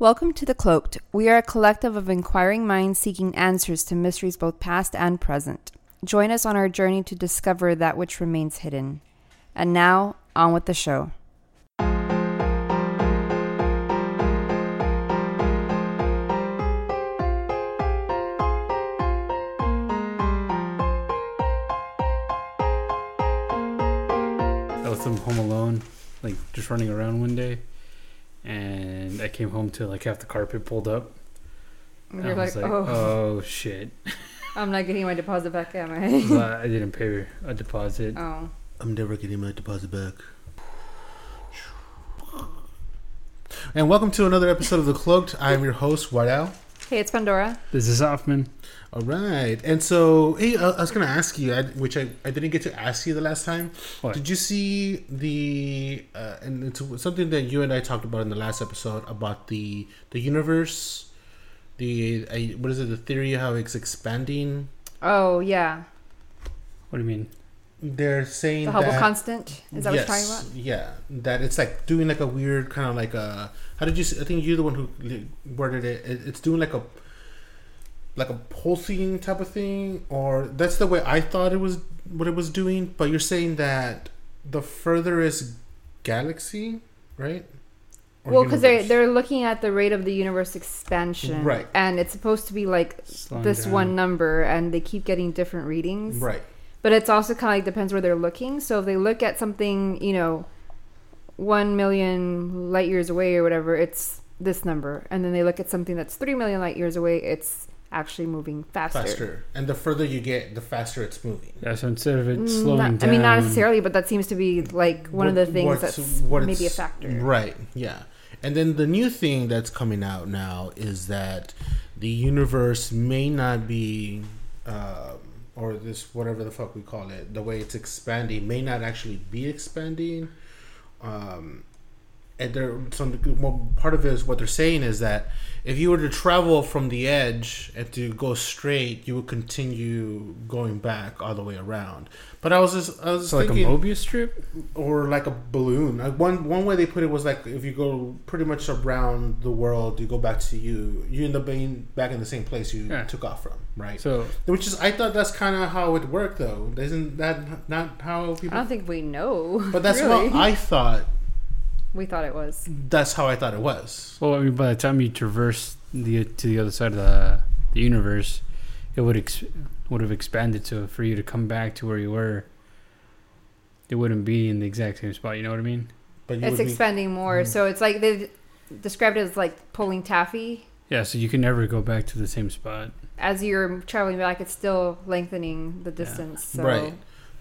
Welcome to The Cloaked. We are a collective of inquiring minds seeking answers to mysteries both past and present. Join us on our journey to discover that which remains hidden. And now, on with the show. Was home alone, like just running around one day, and I came home to like have the carpet pulled up. You're I was like, oh, oh shit! I'm not getting my deposit back, am I? But I didn't pay a deposit. oh. I'm never getting my deposit back. And welcome to another episode of The Cloaked. I'm your host, White Owl. Hey, it's Pandora. This is Hoffman. All right. And so, hey, I I was going to ask you, I, which I, I didn't get to ask you the last time. What? Did you see the, uh, and it's something that you and I talked about in the last episode about the the universe, the, uh, what is it, the theory of how it's expanding? Oh, yeah. What do you mean? They're saying The Hubble that, constant. Is that what you're talking about? Yeah, that it's like doing like a weird kind of like a. How did you? I think you're the one who worded it. it. It's doing like a like a pulsing type of thing, or that's the way I thought it was what it was doing. But you're saying that the furthest galaxy, right? Or Well, because they're they're looking at the rate of the universe expansion, Right. And it's supposed to be like Slowing this down. one number, and they keep getting different readings, right. But it's also kind of like depends where they're looking. So if they look at something, you know, one million light years away or whatever, it's this number, and then they look at something that's three million light years away, it's actually moving faster. Faster, and the further you get, the faster it's moving. Yeah, so instead of it Mm, slowing not- down, I mean, not necessarily, but that seems to be like one of the things what's- that's what maybe a factor. Right. Yeah. And then the new thing that's coming out now is that the universe may not be, um, or this whatever the fuck we call it, the way it's expanding may not actually be expanding. Um, and there, some well, part of it is what they're saying is that if you were to travel from the edge and to go straight, you would continue going back all the way around. But I was just, I was so like a Mobius strip. or like a balloon. Like one one way they put it was like if you go pretty much around the world, you go back to you, you end up being back in the same place you Yeah. took off from, right? So Which is I thought that's kind of how it worked, though. Isn't that not how people? I don't think we know. But that's really. how I thought. We thought it was. That's how I thought it was. Well, I mean, by the time you traverse the to the other side of the the universe, it would ex- would have expanded. So for you to come back to where you were, it wouldn't be in the exact same spot. You know what I mean? But you It's would be, expanding more, Mhm. so it's like they described it as like pulling taffy. Yeah. So you can never go back to the same spot. As you're traveling back, it's still lengthening the distance. So Right.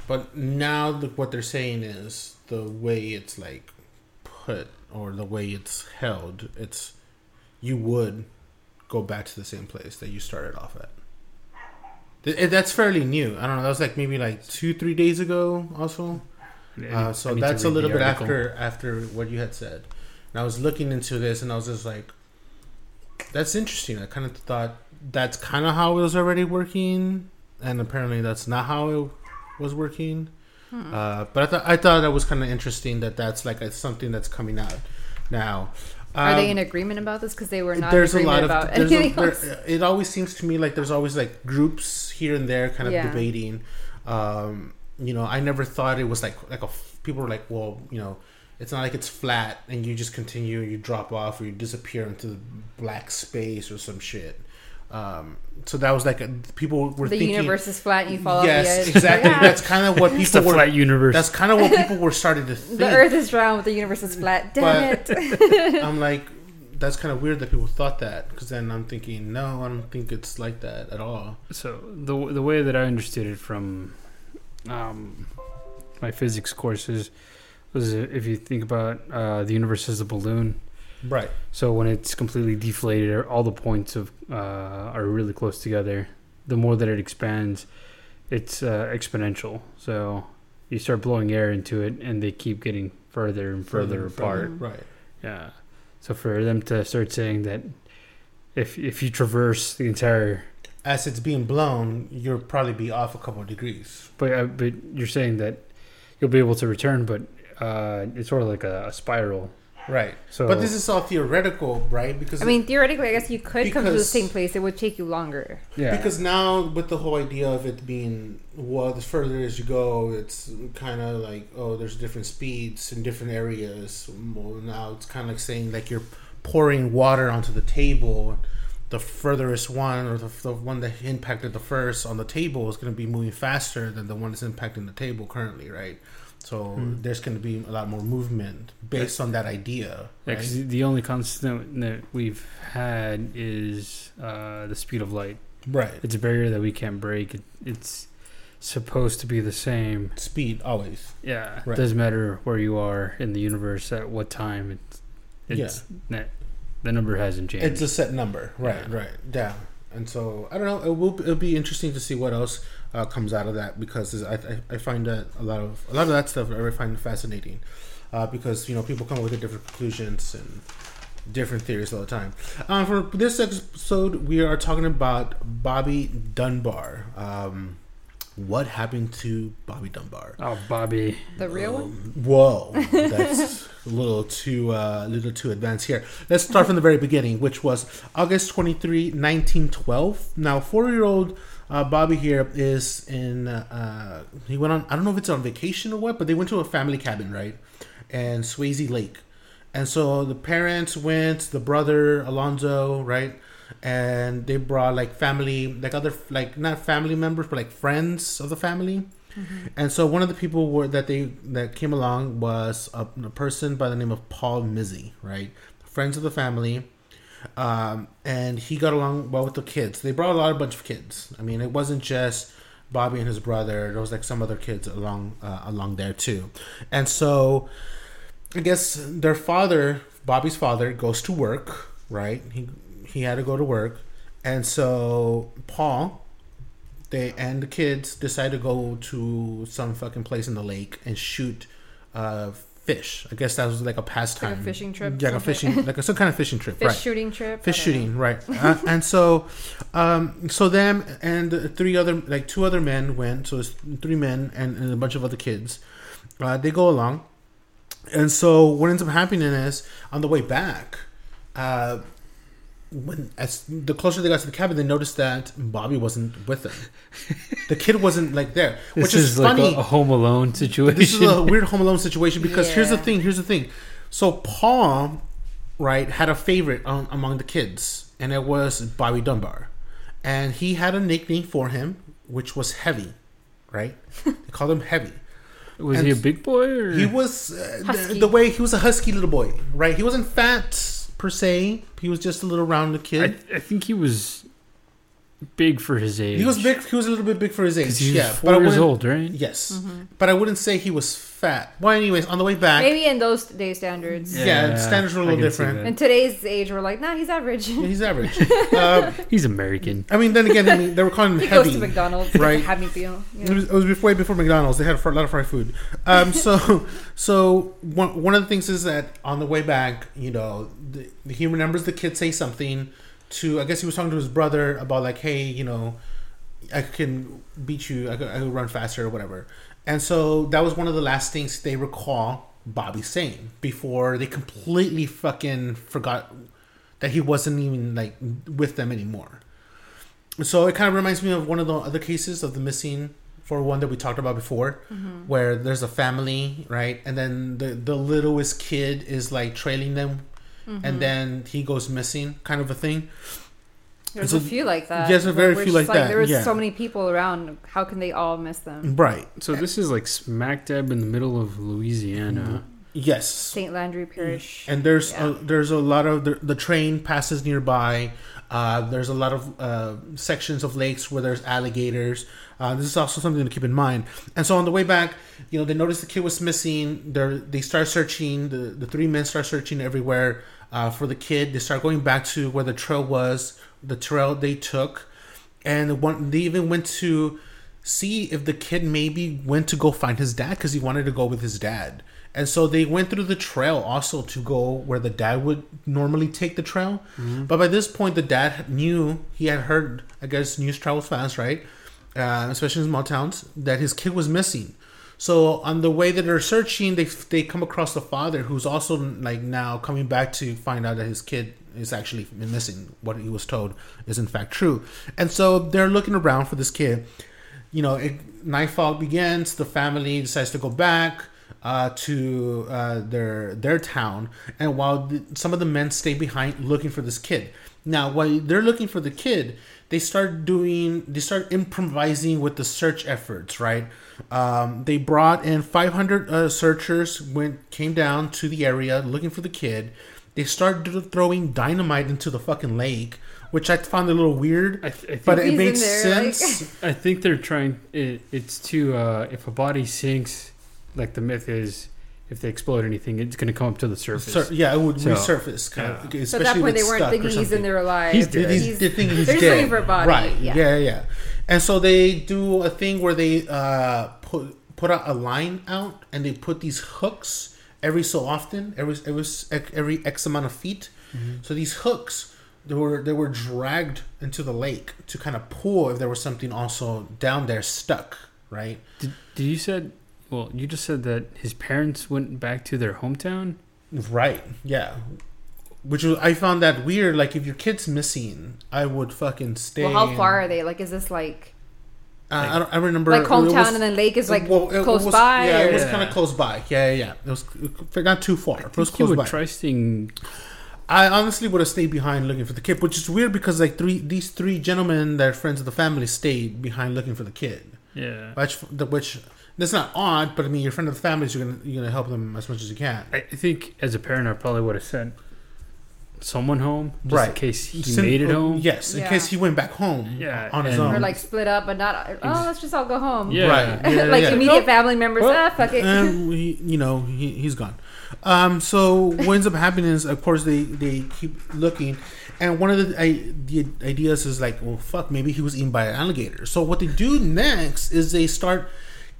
But now the, what they're saying is the way it's like put or the way it's held, it's you would go back to the same place that you started off at. Th- That's fairly new. I don't know. That was like maybe like two, three days ago. Also, uh, so that's a little bit article. after after what you had said. And I was looking into this, and I was just like, "That's interesting." I kind of thought that's kind of how it was already working, and apparently that's not how it was working. Hmm. Uh, but I thought I thought that was kind of interesting that that's like a, something that's coming out now. are they Um, in agreement about this? Because they were not. there's in a lot of a, there, it always seems to me like there's always like groups here and there kind of Yeah. debating um you know i never thought it was like like a people were like well you know it's not like it's flat and you just continue you drop off or you disappear into the black space or some shit um so that was like a, people were thinking. The thinking universe is flat, you fall yes the edge. exactly Like, ah, that's kind of what It's the people were flat universe. that's kind of what people were starting to think the Earth is round, but the universe is flat. Damn But- it! I'm like, that's kind of weird that people thought that because then I'm thinking, no, I don't think it's like that at all. So the the way that I understood it from um, my physics courses was if you think about uh, the universe as a balloon. Right. So when it's completely deflated, or all the points of uh, are really close together. The more that it expands, it's uh, exponential. So you start blowing air into it, and they keep getting further and further, apart. Right. Yeah. So for them to start saying that if if you traverse the entire As it's being blown, you'll probably be off a couple of degrees. But uh, but you're saying that you'll be able to return, but uh, it's sort of like a, a spiral. Right. So, but this is all theoretical, right? Because I mean, theoretically, I guess you could come to the same place. It would take you longer. yeah, because now with the whole idea of it being well, the further as you go, it's kind of like oh, there's different speeds in different areas. Well, now it's kind of like saying like you're pouring water onto the table. The furthest one, or the, the one that impacted the first on the table, is going to be moving faster than the one that's impacting the table currently, right? So Hmm. there's going to be a lot more movement based on that idea. Yeah, Right? the only constant that we've had is uh, the speed of light. right. It's a barrier that we can't break. It, it's supposed to be the same. Speed always. Yeah, Right. it doesn't matter where you are in the universe at what time. It's it's that the number hasn't changed. It's a set number, right? Yeah. Right. Yeah. And so I don't know. It will. It'll be interesting to see what else uh, comes out of that because I, I I find that a lot of a lot of that stuff I find fascinating uh, because you know people come up with different conclusions and different theories all the time. Um, for this episode, we are talking about Bobby Dunbar. Um, what happened to Bobby Dunbar? oh, Bobby. The real one. Um, Whoa, that's a little too uh, a little too advanced here. Let's start from the very beginning, which was August 23, 1912. Now, four-year-old uh, Bobby here is in. Uh, he went on. I don't know if it's on vacation or what, but they went to a family cabin, right? And Swayze Lake, and so the parents went, the brother Alonzo, right? And they brought like family, like other like not family members, but like friends of the family. And so one of the people were that they that came along was a, a person by the name of Paul Mizzy, right? Friends of the family, um, and he got along well with the kids. They brought a lot of bunch of kids. I mean, it wasn't just Bobby and his brother. There was like some other kids along uh, along there too, and so I guess their father, Bobby's father, goes to work. Right? He he had to go to work, and so Paul they and the kids decide to go to some fucking place in the lake and shoot uh, fish. I guess that was like a pastime, Like a fishing trip, Yeah, like a fishing, like a, some kind of fishing trip, Fish right? shooting trip. Fish don't know. shooting, right? uh, and so, um, so them and three other, like two other men went. So it's three men and, and a bunch of other kids. Uh, they go along, and so what ends up happening is on the way back, uh, when as the closer they got to the cabin, they noticed that Bobby wasn't with them. the kid wasn't like there, This which is, is, like funny. a, a Home Alone situation. This is a weird Home Alone situation because here's the thing. Here's the thing. So Paul, right, had a favorite on, among the kids, and it was Bobby Dunbar, and he had a nickname for him, which was Heavy, right? they called him Heavy. was and he a big boy or He was uh, the, the way he was a husky little boy, right? He wasn't fat per se. He was just a little rounded kid. I, I think he was big for his age. he was big. He was a little bit big for his age. he was yeah, four I years old, right? Yes, but I wouldn't say he was fat. Well, anyways, on the way back, Maybe in those day standards. Yeah, standards were a little different. that. In today's age, we're like, nah, he's average. Yeah, he's average. uh, He's American. I mean, then again, I mean, they were calling him he heavy. goes to McDonald's, right. right? Happy meal. you It was, it was before, way before McDonald's. They had a lot of fried food. Um, so, so one, one of the things is that on the way back, you know, the, he remembers the kid say something to. I guess he was talking to his brother about like, hey, you know, I can beat you. I could, I could run faster or whatever. And so that was one of the last things they recall Bobby saying before they completely fucking forgot that he wasn't even like with them anymore. So it kind of reminds me of one of the other cases of the missing for one that we talked about before, mm-hmm. where there's a family, right? And then the the littlest kid is like trailing them, Mm-hmm. and then he goes missing, kind of a thing. There's so- a few like that. Yes, a very few just like that, There was yeah. so many people around. How can they all miss them? Right. So this is like smack dab in the middle of Louisiana. Mm-hmm. Yes. St. Landry Parish. And there's Yeah. a, there's a lot of the, the train passes nearby. Uh, there's a lot of uh, sections of lakes where there's alligators. Uh, this is also something to keep in mind. And so on the way back, you know, they notice the kid was missing. They they start searching. The the three men start searching everywhere uh, for the kid. They start going back to where the trail was, the trail they took, and one they even went to see if the kid maybe went to go find his dad because he wanted to go with his dad. And so they went through the trail also to go where the dad would normally take the trail. But by this point, the dad knew he had heard, I guess news travels fast, right? Uh, especially in small towns, that his kid was missing. So on the way that they're searching, they they come across the father, who's also like now coming back to find out that his kid is actually missing. What he was told is in fact true, and so they're looking around for this kid. You know, it, nightfall begins. The family decides to go back uh, to uh, their their town, and while the, some of the men stay behind looking for this kid. Now, while they're looking for the kid, they start doing they start improvising with the search efforts. Right? Um, they brought in 500 uh, searchers went came down to the area looking for the kid. They started throwing dynamite into the fucking lake, which I found a little weird, I, th- I think, but it He's made in there, like- sense. I think they're trying. It, it's to uh, if a body sinks, like the myth is, if they explode anything, it's going to come up to the surface. Sur- yeah, it would So, resurface kind yeah. of. So Especially at that point, they weren't stuck or thinking he's in something. there alive. He's dead. they, He's- they think he's they're just dead. looking for a body, Right. yeah. Yeah. yeah, And so they do a thing where they uh, put put out a line out and they put these hooks every so often, every every every X amount of feet. So these hooks they were they were dragged into the lake to kind of pull if there was something also down there stuck. Right. Did, did you said? Well, you just said that his parents went back to their hometown. Right. Yeah. Which was, I found that weird. Like if your kid's missing, I would fucking stay. Well, how far are they? Like, is this like Uh, I don't. I remember like it hometown was- and then lake is like well, it close was- by? Yeah, or- it was Yeah. kind of close by. Yeah, yeah, yeah. It was not too far. It was he close would by. try staying. I honestly would have stayed behind looking for the kid, which is weird because like three these three gentlemen that are friends of the family stayed behind looking for the kid. Yeah. Which, which that's not odd, but I mean, you're a friend of the family, so you're gonna you're gonna help them as much as you can. I I think as a parent, I probably would have sent someone home just Right. in case he Sim- made it home. Yes, in case he went back home. Yeah, on his own. or like split up, but not. Oh, let's just all go home. Yeah. Right. Yeah, like yeah. immediate Nope. family members. Well, ah, fuck it. and he, you know, he, he's gone. Um, so what ends up happening is, of course, they, they keep looking, and one of the, I, the ideas is like, well, fuck, maybe he was eaten by an alligator. So what they do next is they start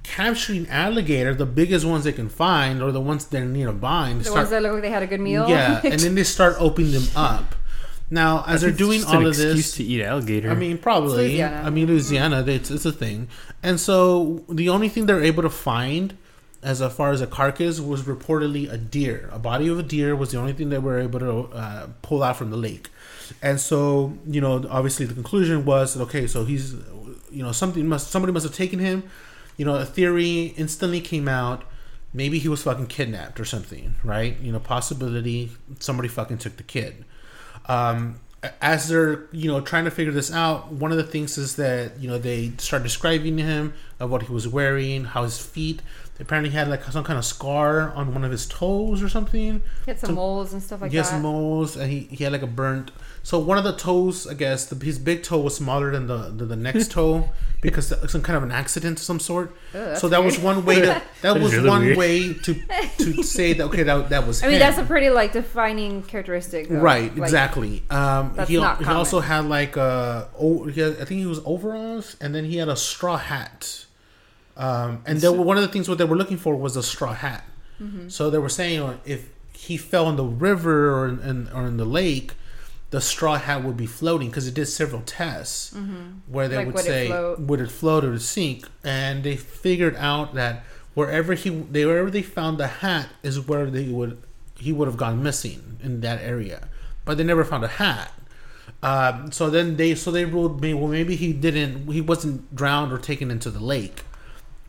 capturing alligator, the biggest ones they can find, or the ones they're nearby, and they the start, ones that look like they had a good meal. yeah, and then they start opening them up. Now, as they're doing just an all of excuse this, to eat alligator. I mean, probably. Louisiana. I mean, Louisiana, it's, it's a thing. And so the only thing they're able to find, as far as a carcass, was reportedly a deer. A body of a deer was the only thing they were able to uh, pull out from the lake. And so, you know, obviously the conclusion was okay, so he's, you know, something must, somebody must have taken him. You know, a theory instantly came out. Maybe he was fucking kidnapped or something, right? You know, possibility somebody fucking took the kid um, as they're you know trying to figure this out one of the things is that you know they start describing him of what he was wearing how his feet apparently he had like some kind of scar on one of his toes or something He had some Some- moles and stuff like he has that. moles and he, he had like a burnt so one of the toes i guess the, his big toe was smaller than the the, the next toe because of some kind of an accident of some sort Ugh, so that was one way to that is was really one weird. way to to say that okay that, that was I mean, him. that's a pretty like defining characteristic. Though. Right, Like, exactly. Um, that's he, not he common. also had like a, oh, he had, I think he was overalls, and then he had a straw hat. Um, and they were, one of the things what they were looking for was a straw hat. Mm-hmm. So they were saying uh, if he fell in the river or in, or in the lake, the straw hat would be floating because it did several tests where they Mm-hmm. Like, would would say float? would it float or sink, and they figured out that wherever he they wherever they found the hat is where they would he would have gone missing in that area, but they never found a hat. Um, so then they so they ruled me well maybe he didn't he wasn't drowned or taken into the lake,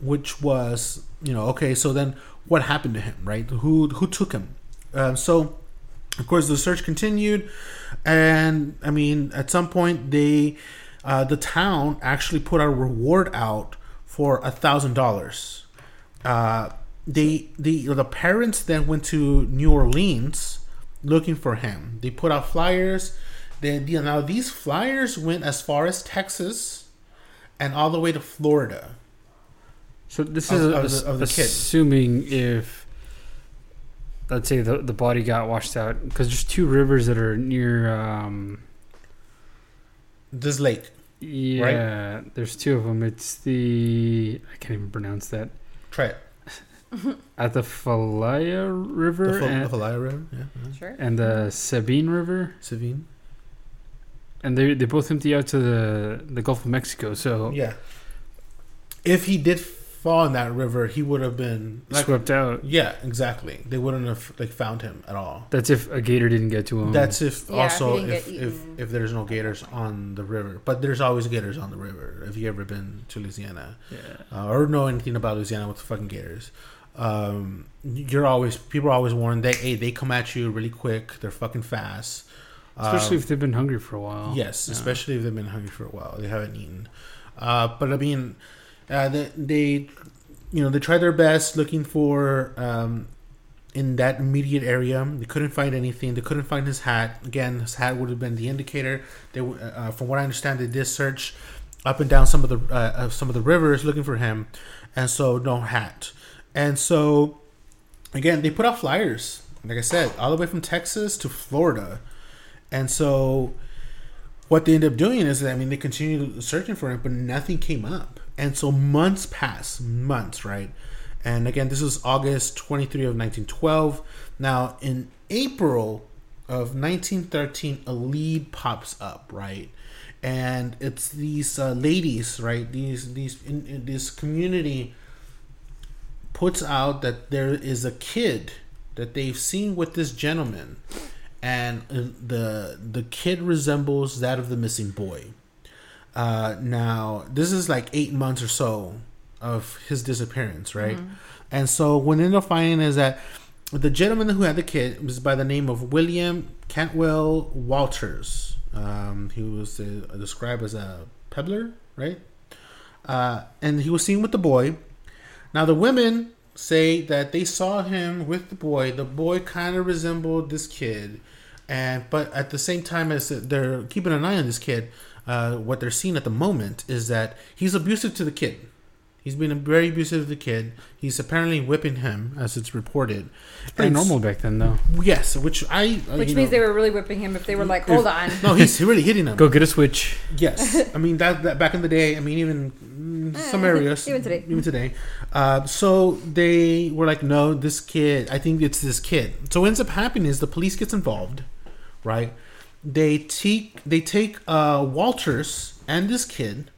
which was you know okay so then what happened to him right? Who who took him? Um, so of course the search continued and i mean at some point they uh, the town actually put a reward out for a thousand dollars. Uh they the the parents then went to new orleans looking for him. They put out flyers. They you know, now these flyers went as far as texas and all the way to florida So this Of- is of ass- the- of the kid. assuming if, let's say the the body got washed out because there's two rivers that are near. Um, this lake yeah, there's two of them. It's the I can't even pronounce that. try it Atafalaya River the, Fal- and, the Falaya river yeah, yeah. Sure. and the Sabine River, Savine. and they they both empty out to the the Gulf of Mexico. So Yeah. If he did fall in that river, he would have been like, Swept out. yeah, exactly. They wouldn't have like found him at all. That's if a gator didn't get to him. That's if Yeah, also he if, if if there's no gators on the river, but there's always gators on the river. If you ever been to Louisiana yeah. uh, or know anything about Louisiana with fucking gators, um, you're always people are always warned that hey they come at you really quick. They're fucking fast. Especially Um, if they've been hungry for a while. Yes, Yeah. especially if they've been hungry for a while. They haven't eaten. Uh, but I mean, uh, they, you know, they tried their best looking for um, in that immediate area. They couldn't find anything. They couldn't find his hat. Again, his hat would have been the indicator. They, w- uh, from what I understand, they did search up and down some of the uh, uh, some of the rivers looking for him, and so no hat. And so, again, they put out flyers. Like I said, all the way from Texas to Florida. And so what they end up doing is I mean, they continued searching for him, but nothing came up. And so months pass, months, right? And again, this is August 23 of 1912. Now, in April of 1913, a lead pops up, right? And it's these uh, ladies, right? These these in, in this community puts out that there is a kid that they've seen with this gentleman and uh, the the kid resembles that of the missing boy. Uh, now this is like eight months or so of his disappearance, right? And so what they end up finding is that the gentleman who had the kid was by the name of William Cantwell Walters. Um, he was uh, described as a peddler, right? Uh, and he was seen with the boy. Now the women say that they saw him with the boy. The boy kind of resembled this kid, and but at the same time as they're keeping an eye on this kid, uh, what they're seeing at the moment is that he's abusive to the kid. He's been very abusive to the kid. He's apparently whipping him, as it's reported. Pretty And normal back then, though. Yes, which I uh, Which means know, they were really whipping him if they were like, hold on. no, he's really hitting him. Go get a switch. Yes, I mean that, that back in the day. I mean, even mm, some areas, Even today. even today. Uh, so they were like, "No, this kid. I think it's this kid." So what ends up happening is the police gets involved, right? They take they take uh, Walters and this kid,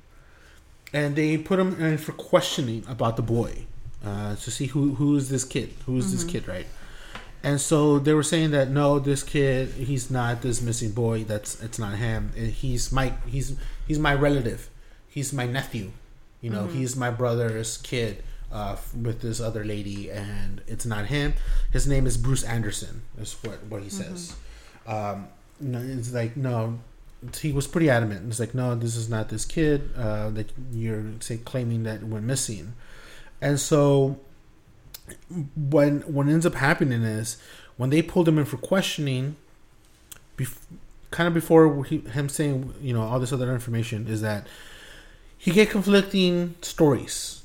and they put him in for questioning about the boy, uh, to see who who is this kid, who is this kid, right? And so they were saying that no, this kid, he's not this missing boy. That's it's not him. He's my he's he's my relative. He's my nephew. You know, he's my brother's kid uh, with this other lady, and it's not him. His name is Bruce Anderson. Is what what he says. Um, no, it's like no. He was pretty adamant. It's like no, this is not this kid uh, that you're say claiming that went missing, and so when what ends up happening is when they pulled him in for questioning, bef- kind of before he, him saying you know all this other information is that he get conflicting stories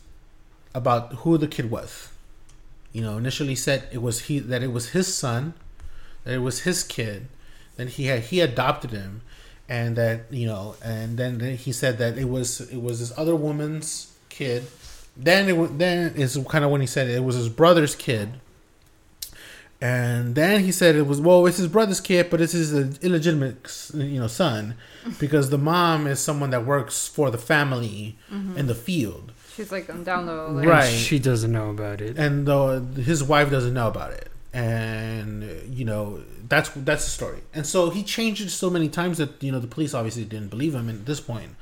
about who the kid was. You know, initially said it was he that it was his son, that it was his kid, that he had he adopted him, and that you know, and then, then he said that it was it was this other woman's kid. Then it wa- then is kind of when he said it was his brother's kid, and then he said it was well, it's his brother's kid, but it's his illegitimate, you know, son, because the mom is someone that works for the family in the field, She's like, I'm down low. Like, Right. She doesn't know about it. and uh, his wife doesn't know about it, and uh, you know that's that's the story. And so he changed it so many times that you know the police obviously didn't believe him at this point.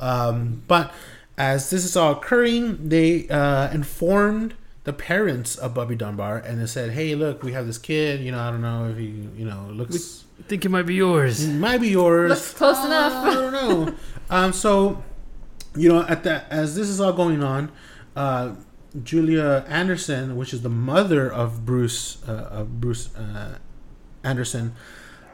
Um, but as this is all occurring, they uh, informed the parents of Bobby Dunbar and they said, "Hey, look, we have this kid. You know, I don't know if he, you know, looks." I think it might be yours. It might be yours. Looks close Uh, enough. I don't know. um, so, you know, at that as this is all going on, uh, Julia Anderson, which is the mother of Bruce, uh, of Bruce uh, Anderson,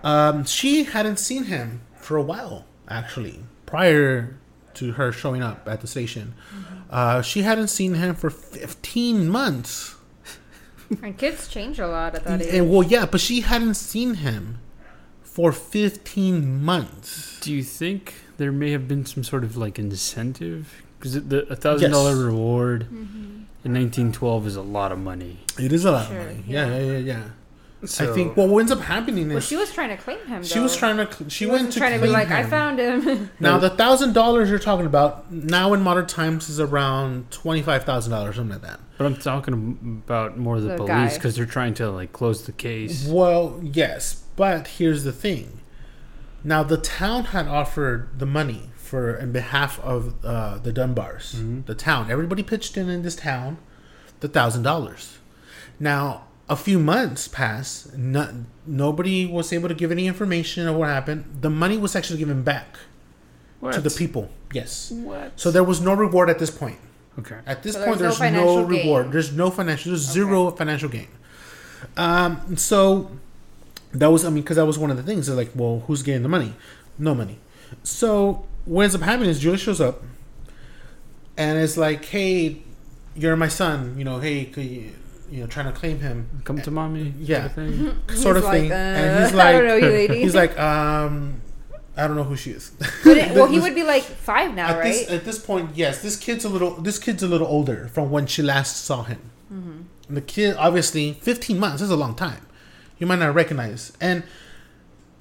um, she hadn't seen him for a while. Actually, prior to her showing up at the station, uh, she hadn't seen him for fifteen months. And kids change a lot at that age. And well, yeah, but she hadn't seen him for fifteen months. Do you think there may have been some sort of like incentive? Because the a thousand dollar reward Mm-hmm. in 1912 is a lot of money. It is a lot Sure, of money. Yeah, yeah. yeah, yeah, yeah. So, I think what ends up happening Well, is she was trying to claim him. she was trying to she She went wasn't to trying to be claim like, I found him. Now the thousand dollars you're talking about now in modern times is around twenty five thousand dollars, something like that. But I'm talking about more the, The police because they're trying to like close the case. Well, yes, but here's the thing. Now the town had offered the money for in behalf of uh, the Dunbars. Mhm. The town, everybody pitched in in this town, the thousand dollars. Now a few months pass. No, nobody was able to give any information of what happened. The money was actually given back What? to the people. Yes. What? So there was no reward at this point. okay. At this So point, there's there's no no, reward. There's no financial. There's zero financial gain. Um. So that was. I mean, because that was one of the things. They're like, well, who's getting the money? No money. So what ends up happening is Julie shows up, and it's like, hey, you're my son. You know, hey, could you, you know, trying to claim him, Come to mommy. Yeah. Sort of thing. sort He's of like, thing. uh, and he's I don't like, know you, lady. he's like, um, I don't know who she is. It- well, he would be like five now, at right? this at this point, yes, this kid's a little this kid's a little older from when she last saw him. Mm-hmm. And the kid, obviously, fifteen months is a long time. You might not recognize. And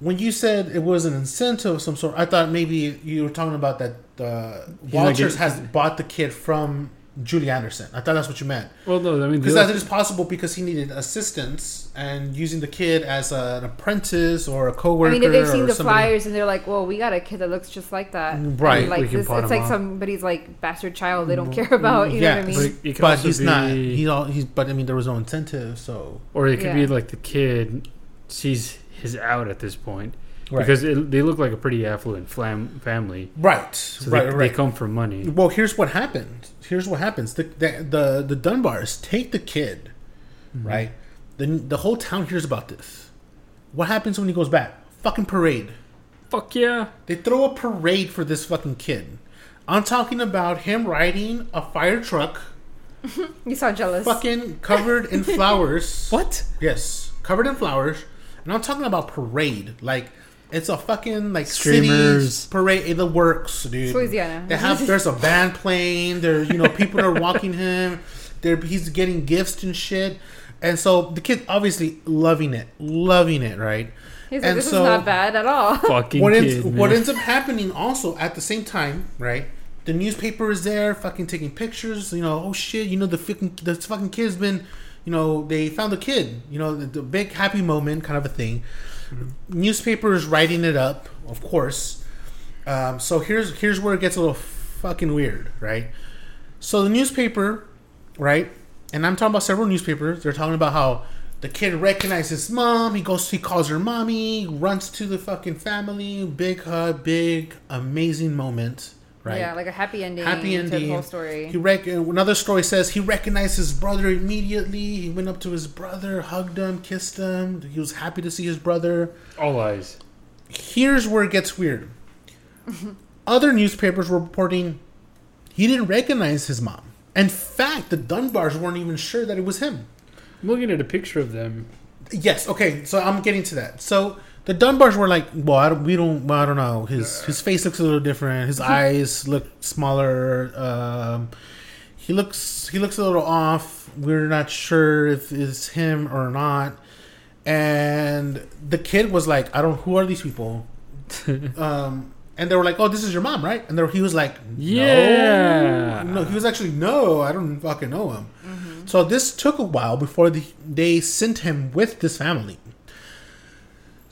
when you said it was an incentive of some sort, I thought maybe you were talking about that uh, like Walters has bought the kid from Julie Anderson. I thought that's what you meant. Well, no, I mean, Because the- that is possible because he needed assistance and using the kid as an apprentice or a coworker. I mean, if they've seen or the somebody- flyers and they're like, "Well, we got a kid that looks just like that," Right. And, like this, it's him like off. somebody's like bastard child they don't care about. You know what I mean? But, but he's be, not. He's all. He's. But I mean, there was no incentive. So or it could be like the kid sees his out at this point Right. because it, they look like a pretty affluent flam- family. right, So right, they, right. they come from money. well, here's what happened. Here's what happens. The the the, the Dunbars take the kid, Mm-hmm. right? The the whole town hears about this. What happens when he goes back? Fucking parade. Fuck yeah. They throw a parade for this fucking kid. I'm talking about him riding a fire truck, You sound jealous. fucking covered in flowers. What? Yes, covered in flowers. And I'm talking about parade. Like it's a fucking like Streamers. cities parade. in The works, dude. It's Louisiana. They have there's a band playing. There, you know, people are walking him. There, he's getting gifts and shit. And so the kid obviously loving it, loving it, right? He's like, and "This so- is not bad at all." Fucking What kid. ends, man. what ends up happening also at the same time, right? The newspaper is there, fucking taking pictures. You know, oh shit, you know the fucking this fucking kid's been, you know, they found the kid. You know, the, the big happy moment kind of a thing. Newspaper is writing it up, of course. Um, so here's here's where it gets a little fucking weird, right? So the newspaper, right? And I'm talking about several newspapers. They're talking about how the kid recognizes mom. He goes, he calls her mommy, runs to the fucking family. Big hug, big amazing moment, right? Yeah, like a happy ending. Happy To the ending. whole story. He rec- another story says he recognized his brother immediately. He went up to his brother, hugged him, kissed him. He was happy to see his brother. All eyes. Here's where it gets weird. Other newspapers were reporting he didn't recognize his mom. In fact, the Dunbars weren't even sure that it was him. I'm looking at a picture of them. Yes. Okay. So I'm getting to that. So the Dunbars were like, well, I don't, we don't, well, I don't know. His his face looks a little different. His eyes look smaller. Um, he looks he looks a little off. We're not sure if it's him or not. And the kid was like, I don't. Who are these people? um, and they were like, "Oh, this is your mom, right?" And he was like, no. Yeah. no." He was actually, "No, I don't fucking know him." So this took a while before the, they sent him with this family.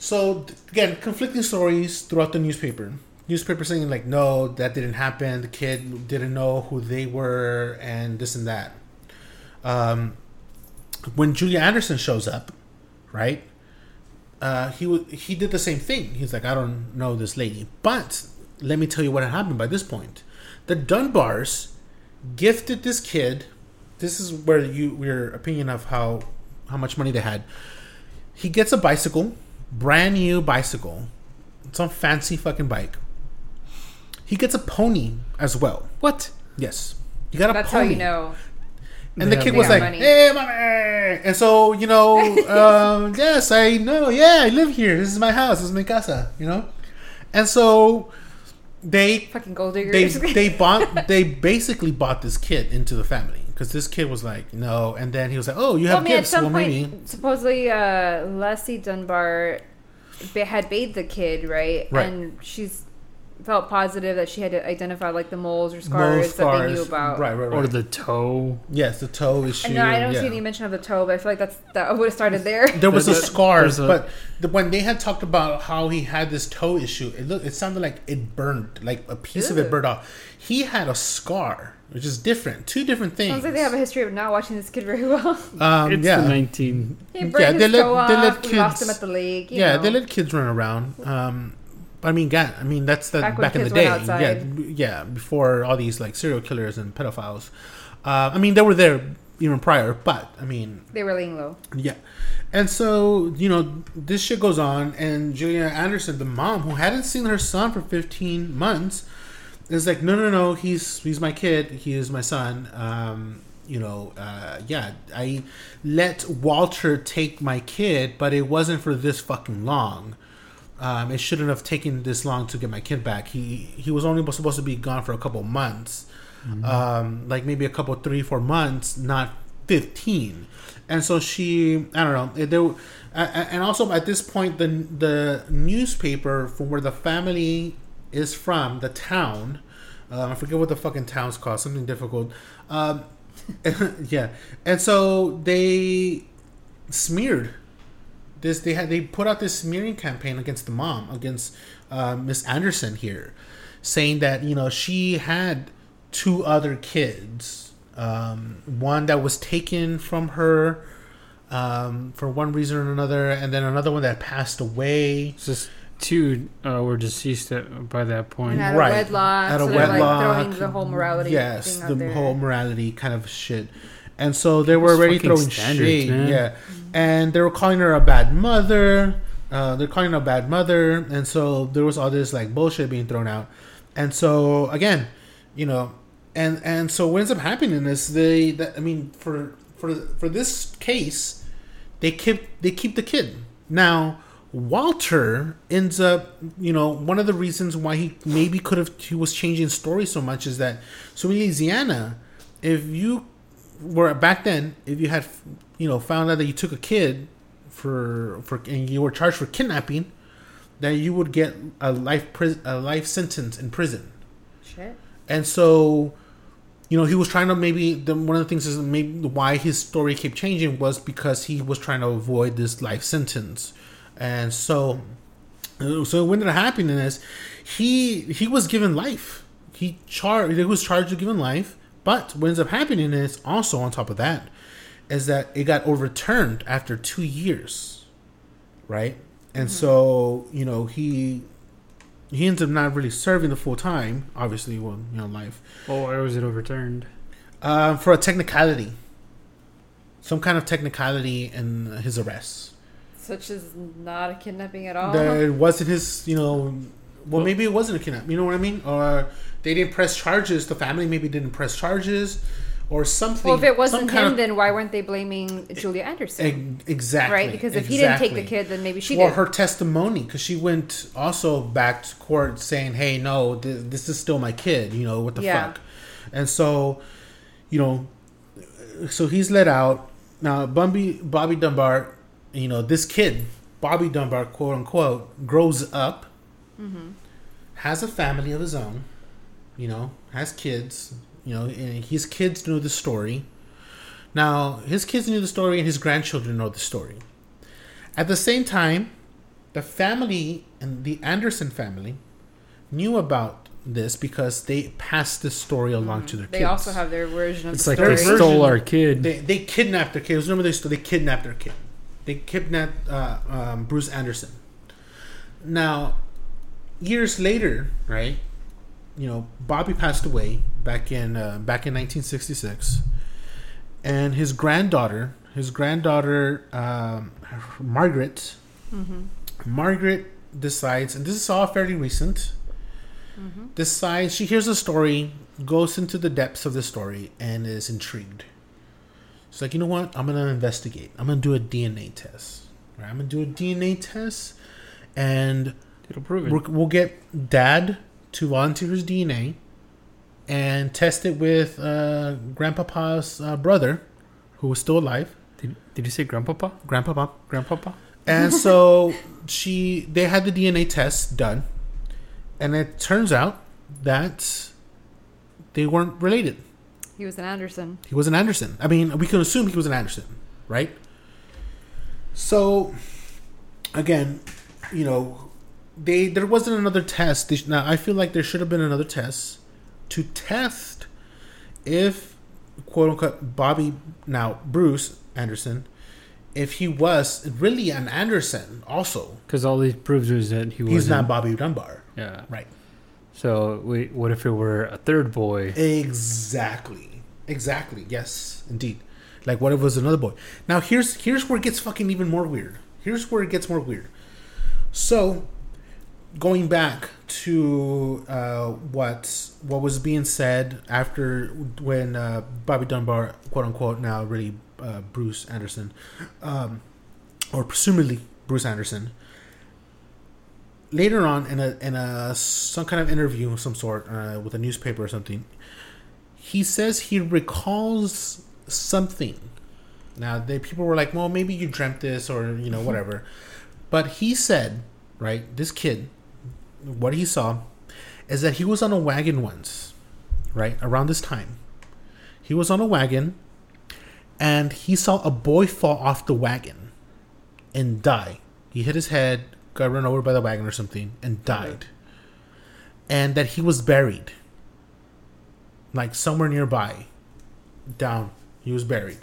So again, conflicting stories throughout the newspaper. Newspaper saying like, "No, that didn't happen. The kid didn't know who they were, and this and that." Um, when Julia Anderson shows up, right? Uh, he w- he did the same thing. He's like, I don't know this lady, but let me tell you what had happened by this point. The Dunbars gifted this kid. This is where you your opinion of how how much money they had. He gets a bicycle, brand new bicycle, some fancy fucking bike. He gets a pony as well. What? Yes, he got a That's how pony. you know. And the kid was like, money. "Hey, mommy!" And so you know, um, yes, I know. Yeah, I live here. This is my house. This is my casa. You know, and so they Fucking gold they diggers. they bought they basically bought this kid into the family. Because this kid was like, no, and then he was like, oh, you Well, I have mean, at kids. some well, point, maybe. supposedly uh, Leslie Dunbar had bathed the kid, right? Right. And she's felt positive that she had to identify like the moles or Mole scars, that they knew about. Right, right, right. Or the toe. yes, the toe issue. And no, I don't yeah. see any mention of the toe, but I feel like that's that would have started there. There was a There's a- scar, but the, when they had talked about how he had this toe issue, it looked, it sounded like it burned, like a piece of it Ew. burned off. He had a scar, which is different, two different things. Sounds like they have a history of not watching this kid very well. um, it's yeah, the 19. he Yeah, they let- toe they off. let we lost kids- him at the lake. you yeah, know. they let kids run around. Um, but I mean, God, I mean that's the Back back, when in the day. went Yeah, yeah, before all these like serial killers and pedophiles. Uh, I mean, they were there even prior, but I mean, They were laying low. Yeah. And so, you know, this shit goes on, and Julia Anderson, the mom, who hadn't seen her son for 15 months, is like, no, no, no, he's he's my kid, he is my son. Um, you know, uh, yeah, I let Walter take my kid, but it wasn't for this fucking long. Um, it shouldn't have taken this long to get my kid back. He he was only supposed to be gone for a couple months, um, like maybe a couple, three, four months, not fifteen. And so she, I don't know, there, and also at this point, the the newspaper from where the family is from, the town, um, I forget what the fucking town's called, something difficult. Um, yeah, and so they smeared this they had they put out this smearing campaign against the mom against uh, miss anderson here saying that you know she had two other kids um, one that was taken from her um, for one reason or another and then another one that passed away just two uh, were deceased at, by that point. And at Right. a wedlock. At a so they're like wedlock, throwing the whole morality yes thing out the there. whole morality kind of shit and so they were People's already throwing shade man. yeah and they were calling her a bad mother uh, they're calling her a bad mother and so there was all this like bullshit being thrown out and so again you know and and so what ends up happening is they that, i mean for for for this case they keep they keep the kid now walter ends up you know one of the reasons why he maybe could have he was changing story so much is that so in louisiana if you were back then if you had you know found out that you took a kid for for and you were charged for kidnapping then you would get a life pris- a life sentence in prison Shit. and so, you know, he was trying to maybe the, one of the things is maybe why his story kept changing was because he was trying to avoid this life sentence, and so, so what ended up happening is he he was given life. He charged he was charged with given life, but what ends up happening is also on top of that is that it got overturned after two years, right? And so you know he he ends up not really serving the full time, obviously, well, you know, life, Oh, why was it overturned? um, for a technicality, some kind of technicality in his arrest. Such as not a kidnapping at all. That it wasn't his, you know, well, Well- maybe it wasn't a kidnap. You know what I mean? Or they didn't press charges. The family maybe didn't press charges, or something. well, if it wasn't him, of- then why weren't they blaming Julia Anderson? Ex- exactly, right? Because if he didn't take the kid, then maybe she or did. her testimony because she went also back to court saying hey no th- this is still my kid you know what the Yeah. fuck and so you know so he's let out now bobby bobby dunbar you know this kid bobby dunbar quote unquote grows up Mm-hmm. has a family of his own you know has kids you know and his kids know the story now his kids knew the story and his grandchildren know the story at the same time, the family and the Anderson family knew about this because they passed this story along to their Mm-hmm. they also have their version of It's the like story. It's like they stole our kid. they they kidnapped their kids. Remember they st- they kidnapped their kid. They kidnapped uh, um, Bruce Anderson. Now, years later, right? You know, Bobby passed away back in uh, back in 1966, and his granddaughter, his granddaughter um, Margaret, Mm-hmm. Margaret decides, and this is all fairly recent. Mm-hmm. Decides she hears the story, goes into the depths of the story, and is intrigued. She's like, you know what? I'm gonna investigate. I'm gonna do a DNA test. Right? I'm gonna do a DNA test, and It'll prove it. we'll get Dad to volunteer his DNA, and test it with uh, Grandpapa's uh, brother, who was still alive. Did, did you say grandpapa? Grandpapa. Grandpapa? And so she, they had the DNA test done, and it turns out that they weren't related. He was an Anderson. He was an Anderson. I mean, we can assume he was an Anderson, right? So, again, you know, they there wasn't another test. They, now, I feel like there should have been another test to test if quote unquote Bobby now Bruce Anderson, if he was really an Anderson, also Because all he proves is that he was he's not Bobby Dunbar, Yeah. right? So wait, what if it were a third boy? Exactly. Exactly. Yes, indeed. Like what if it was another boy? Now here's here's where it gets fucking even more weird. Here's where it gets more weird. So going back to uh, what what was being said after when uh, Bobby Dunbar, quote unquote, now really uh, Bruce Anderson, um, or presumably Bruce Anderson, later on in a in a some kind of interview of some sort uh, with a newspaper or something, he says he recalls something. Now, they people were like, "Well, maybe you dreamt this, or you know, whatever." but he said, right, this kid, what he saw, is that he was on a wagon once, right around this time. He was on a wagon, and he saw a boy fall off the wagon, and die. He hit his head, got run over by the wagon or something, and died. And that he was buried, like somewhere nearby, down. He was buried.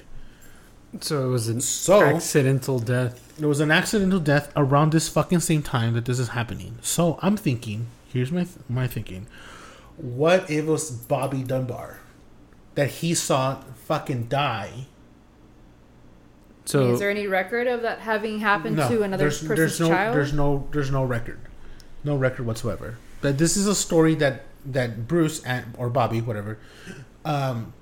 So it was an So accidental death. there was an accidental death around this fucking same time that this is happening. So I'm thinking, here's my my thinking. What if it was Bobby Dunbar that he saw fucking die? So Is there any record of that having happened to another there's, person's there's no child? there's no there's no record. No record whatsoever. But this is a story that that Bruce and or Bobby, whatever, um,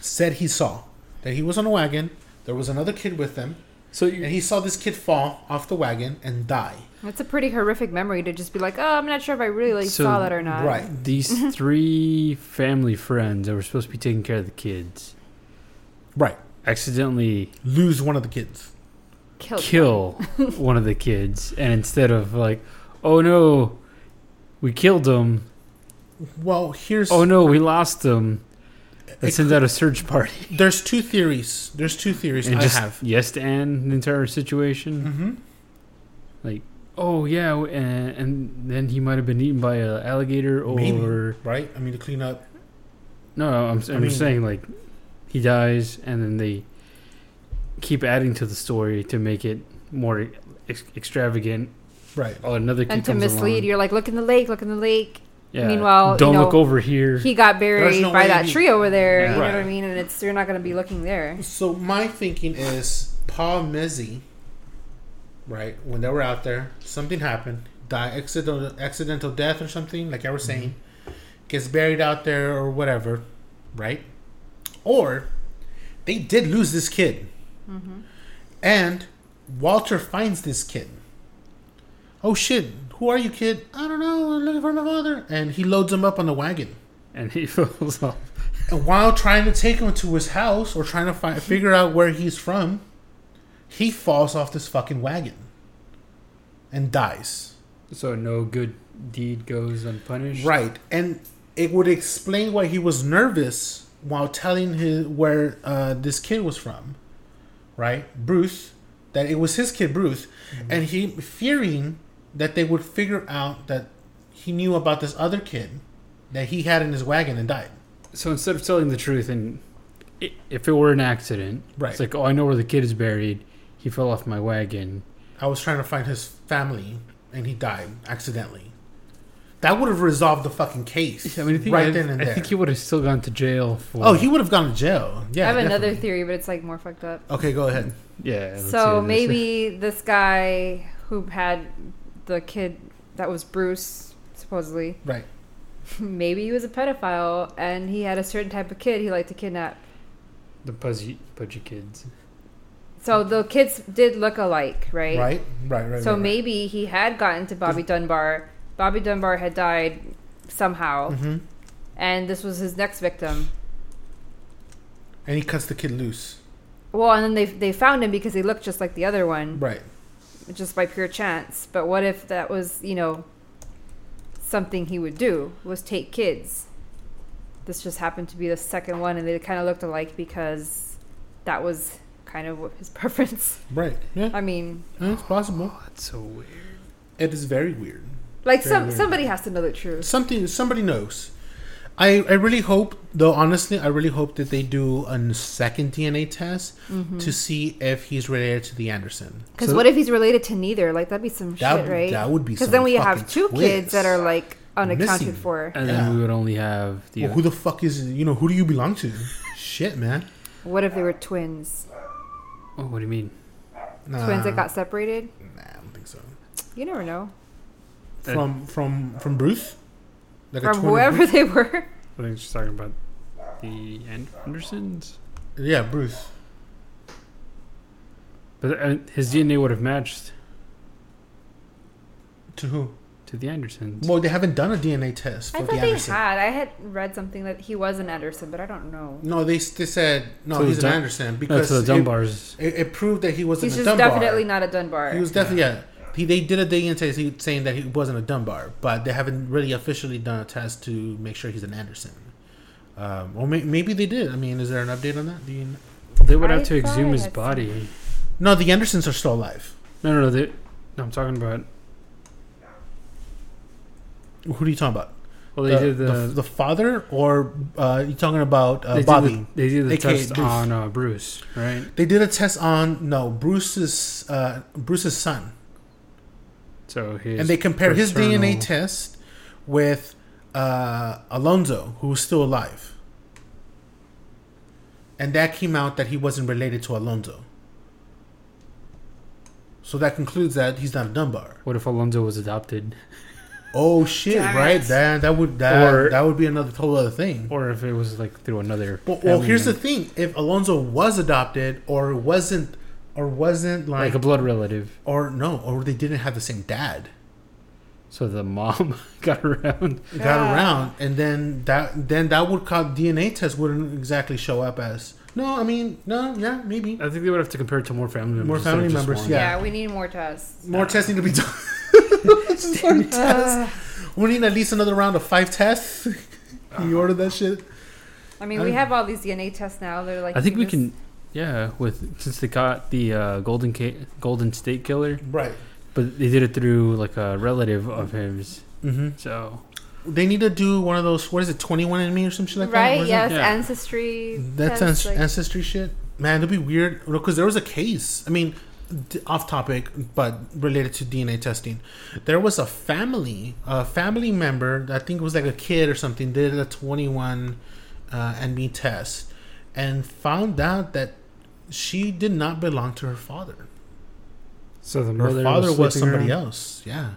said he saw. That he was on a wagon, there was another kid with them, so and he saw this kid fall off the wagon and die. That's a pretty horrific memory to just be like, oh, I'm not sure if I really So- saw that or not. Right. these three family friends that were supposed to be taking care of the kids Right. Accidentally Lose one of the kids. Killed kill one of the kids, and instead of like, oh no, we killed them. Well, here's Oh no, we lost them. It Let's send out a search party there's two theories. There's two theories and I just have. yes to end the entire situation. Mm-hmm. Oh yeah, and, and then he might have been eaten by an alligator, or Maybe. Right? I mean, to clean up. no, I'm, I'm I mean- just saying like he dies, and then they keep adding to the story to make it more ex- extravagant. Right. Oh, another kid And to comes mislead, along. you're like, look in the lake, look in the lake. Yeah. Meanwhile, don't you know, look over here. He got buried no by that he- tree over there. Yeah. You know what I mean? And it's you're not going to be looking there. So my thinking is Paul Mizzi, right? When they were out there, something happened. Die accidental accidental death or something, like I was mm-hmm. saying. Gets buried out there or whatever, right? Or they did lose this kid. Mm-hmm. And Walter finds this kid. Oh shit, who are you, kid? I don't know, I'm looking for my father. And he loads him up on the wagon. and he falls off. And while trying to take him to his house or trying to find, figure out where he's from, he falls off this fucking wagon and dies. So no good deed goes unpunished. Right, and it would explain why he was nervous while telling his where uh, this kid was from. Right, Bruce, that it was his kid Bruce, and he fearing that they would figure out that he knew about this other kid that he had in his wagon and died. So instead of telling the truth, and if it were an accident, Right. it's like, oh, I know where the kid is buried. He fell off my wagon. I was trying to find his family, and he died accidentally. That would have resolved the fucking case. I mean, I think, right I, then and there. I think he would have still gone to jail for. oh, he would have gone to jail. Yeah. I have another theory, but it's like more fucked up. Okay, go ahead. yeah. So maybe this guy who had the kid that was Bruce, supposedly, Right. maybe he was a pedophile and he had a certain type of kid he liked to kidnap. the pudgy, pudgy kids. So the kids did look alike, right? Right. Right. Right. So right, maybe he had gotten to Bobby Dunbar. Bobby Dunbar had died somehow, Right. Mhm. and this was his next victim. And he cuts the kid loose. Well, and then they they found him because he looked just like the other one, Right. just by pure chance. But what if that was, you know, something he would do was take kids? This just happened to be the second one, and they kind of looked alike because that was kind of his preference. Right. Yeah. I mean, yeah, it's possible. Oh, that's so weird. It is very weird. Like Very some weird. somebody has to know the truth. Something somebody knows. I, I really hope though honestly I really hope that they do a second DNA test mm-hmm. to see if he's related to the Anderson. Because So- what if he's related to neither? Like that'd be some That- shit, right? that would be Because then we have fucking two kids that are like unaccounted Missing. for. And Yeah. then we would only have the. Well, who the fuck is you know who do you belong to? Shit, man. What if they were twins? oh, what do you mean? Nah, Twins that got separated? Nah, I don't think so. You never know. Uh, From from from Bruce. Like a From twin whoever Bruce? they were. I think she's talking about the An- Andersons. Yeah, Bruce. But uh, his DNA would have matched To who? to the Andersons. Well, they haven't done a DNA test for I the thought they Anderson. had. I had read something that he was an Anderson, but I don't know. No, they they said no. So he's an Dun- Anderson no, because to the it- Dunbars. It, it proved that he wasn't He's a just Dunbar. definitely not a Dunbar. He was definitely yeah. He, they did a DNA test he- saying that he wasn't a Dunbar, but they haven't really officially done a test to make sure he's an Anderson. Um, or may, maybe they did. I mean, is there an update on that? Do you? Know? They would I have to exhume his had body. No, the Andersons are still alive. No, no, no. They, no, I'm talking about. Who are you talking about? Well, they the, did the. the, the father, or uh, you talking about uh, they Bobby? Did the, they did the AKA test Bruce. on uh, Bruce, right? They did a test on no Bruce's uh, Bruce's son, So his and they compare his DNA test with uh, Alonzo, who was still alive, and that came out that he wasn't related to Alonzo. So that concludes that he's not a Dunbar. What if Alonzo was adopted, Oh shit! Damn right? That that would that Or- that would be another total other thing. or if it was like through another? Well, well family here's the thing: if Alonzo was adopted, or wasn't, or wasn't like, like a blood relative. or no, or they didn't have the same dad, So the mom got around. got around, and then that then that would cause DNA test wouldn't exactly show up as no. I mean, no, yeah, maybe I think they would have to compare it to more family members. More family members, yeah. Yeah, we need more tests. more testing to be done. More tests. Uh, We need at least another round of five tests. you ordered that shit. I mean, we have all these DNA tests now. They're like. I think we just- can. Yeah, with since they got the uh, Golden Ca- Golden State Killer, Right. but they did it through like a relative of his. Mm-hmm. So They need to do one of those. What is it? Twenty one and me or some shit like that. What Right? Yes. Yeah. That's ancestry. tests, ans- like- ancestry shit. Man, it'd be weird because there was a case. I mean, d- off topic, but related to DNA testing. There was a family, a family member. I think it was like a kid or something. Did a twenty-one uh, and me test, and found out that she did not belong to her father. so the Her father was, sleeping somebody around? else. Yeah,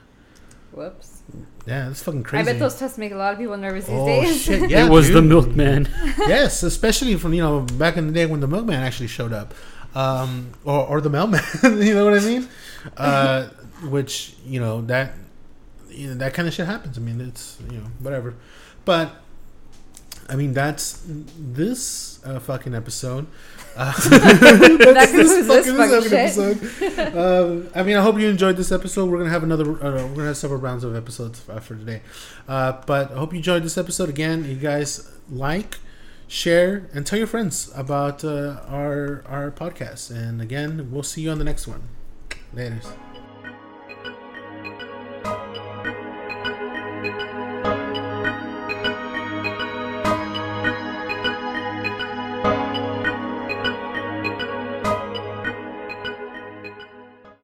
Whoops. yeah, that's fucking crazy. I bet those tests make a lot of people nervous these Oh days. shit! Yeah, it was the milkman. yes, especially from you know back in the day when the milkman actually showed up, um, or or the mailman. you know what I mean? Uh, which you know that you know that kind of shit happens. I mean, it's you know whatever, but I mean that's this uh, fucking episode. Uh, that concludes this fucking episode. um, I mean, I hope you enjoyed this episode. We're gonna have another. Uh, we're gonna have several rounds of episodes uh, for today. Uh, but I hope you enjoyed this episode. Again, you guys like, share, and tell your friends about uh, our our podcast. And again, we'll see you on the next one. Later.